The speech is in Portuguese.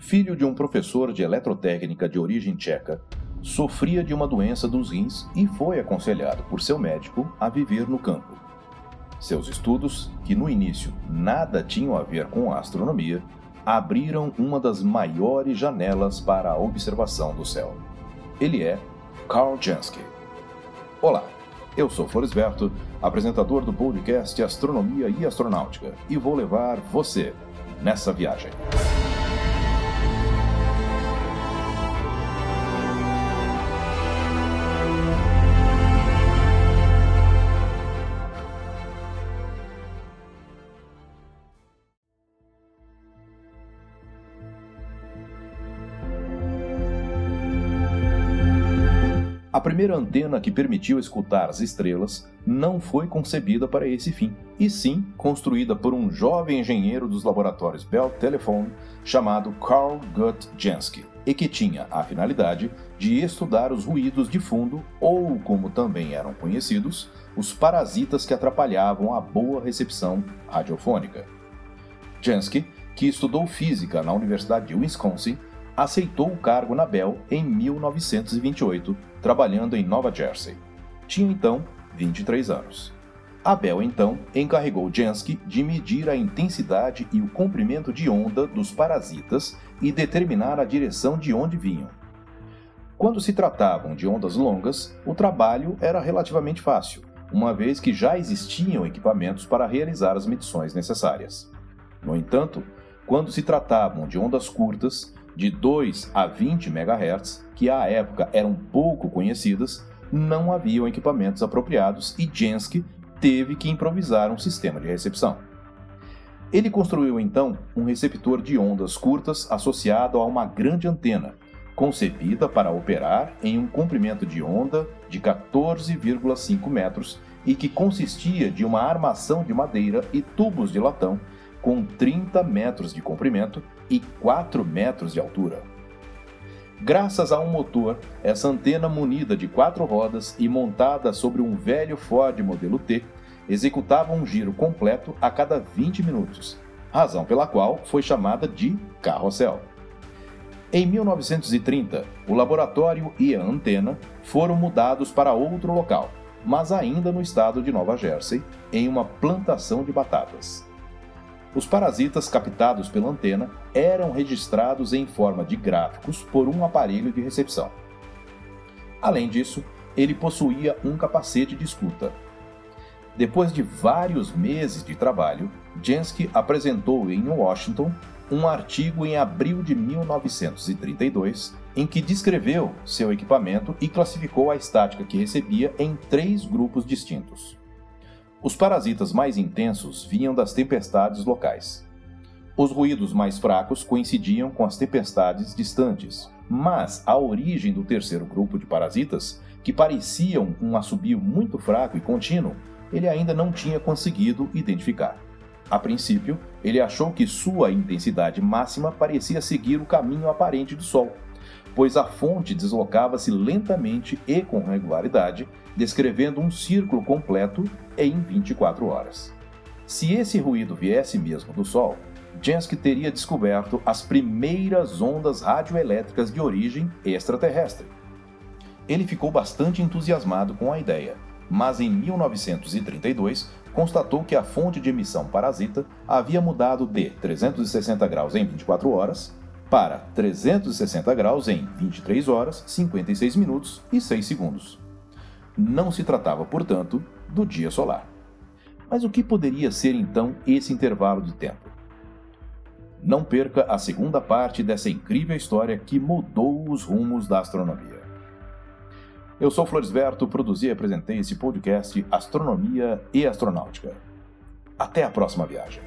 filho de um professor de eletrotécnica de origem tcheca, sofria de uma doença dos rins e foi aconselhado por seu médico a viver no campo. Seus estudos, que no início nada tinham a ver com a astronomia, abriram uma das maiores janelas para a observação do céu. Ele é Carl Jansky. Olá, eu sou Florisberto, apresentador do podcast Astronomia e Astronáutica, e vou levar você nessa viagem. A primeira antena que permitiu escutar as estrelas não foi concebida para esse fim, e sim construída por um jovem engenheiro dos laboratórios Bell Telephone chamado Carl Gut Jansky, e que tinha a finalidade de estudar os ruídos de fundo, ou como também eram conhecidos, os parasitas que atrapalhavam a boa recepção radiofônica. Jansky, que estudou física na Universidade de Wisconsin, aceitou o cargo na Bell em 1928, trabalhando em Nova Jersey. Tinha então 23 anos. A Bell então encarregou Jansky de medir a intensidade e o comprimento de onda dos parasitas e determinar a direção de onde vinham. Quando se tratavam de ondas longas, o trabalho era relativamente fácil, uma vez que já existiam equipamentos para realizar as medições necessárias. No entanto, quando se tratavam de ondas curtas, de 2 a 20 MHz, que à época eram pouco conhecidas, não haviam equipamentos apropriados e Jansky teve que improvisar um sistema de recepção. Ele construiu então um receptor de ondas curtas associado a uma grande antena, concebida para operar em um comprimento de onda de 14,5 metros e que consistia de uma armação de madeira e tubos de latão com 30 metros de comprimento e 4 metros de altura. Graças a um motor, essa antena munida de quatro rodas e montada sobre um velho Ford modelo T executava um giro completo a cada 20 minutos, razão pela qual foi chamada de carrossel. Em 1930, o laboratório e a antena foram mudados para outro local, mas ainda no estado de Nova Jersey, em uma plantação de batatas. Os parasitas captados pela antena eram registrados em forma de gráficos por um aparelho de recepção. Além disso, ele possuía um capacete de escuta. Depois de vários meses de trabalho, Jansky apresentou em Washington um artigo em abril de 1932 em que descreveu seu equipamento e classificou a estática que recebia em três grupos distintos. Os parasitas mais intensos vinham das tempestades locais. Os ruídos mais fracos coincidiam com as tempestades distantes, mas a origem do terceiro grupo de parasitas, que pareciam um assobio muito fraco e contínuo, ele ainda não tinha conseguido identificar. A princípio, ele achou que sua intensidade máxima parecia seguir o caminho aparente do Sol, pois a fonte deslocava-se lentamente e com regularidade, descrevendo um círculo completo em 24 horas. Se esse ruído viesse mesmo do Sol, Jansky teria descoberto as primeiras ondas radioelétricas de origem extraterrestre. Ele ficou bastante entusiasmado com a ideia, mas em 1932 constatou que a fonte de emissão parasita havia mudado de 360 graus em 24 horas para 360 graus em 23 horas, 56 minutos e 6 segundos. Não se tratava, portanto, do dia solar. Mas o que poderia ser então esse intervalo de tempo? Não perca a segunda parte dessa incrível história que mudou os rumos da astronomia. Eu sou Floresberto, produzi e apresentei esse podcast Astronomia e Astronáutica. Até a próxima viagem.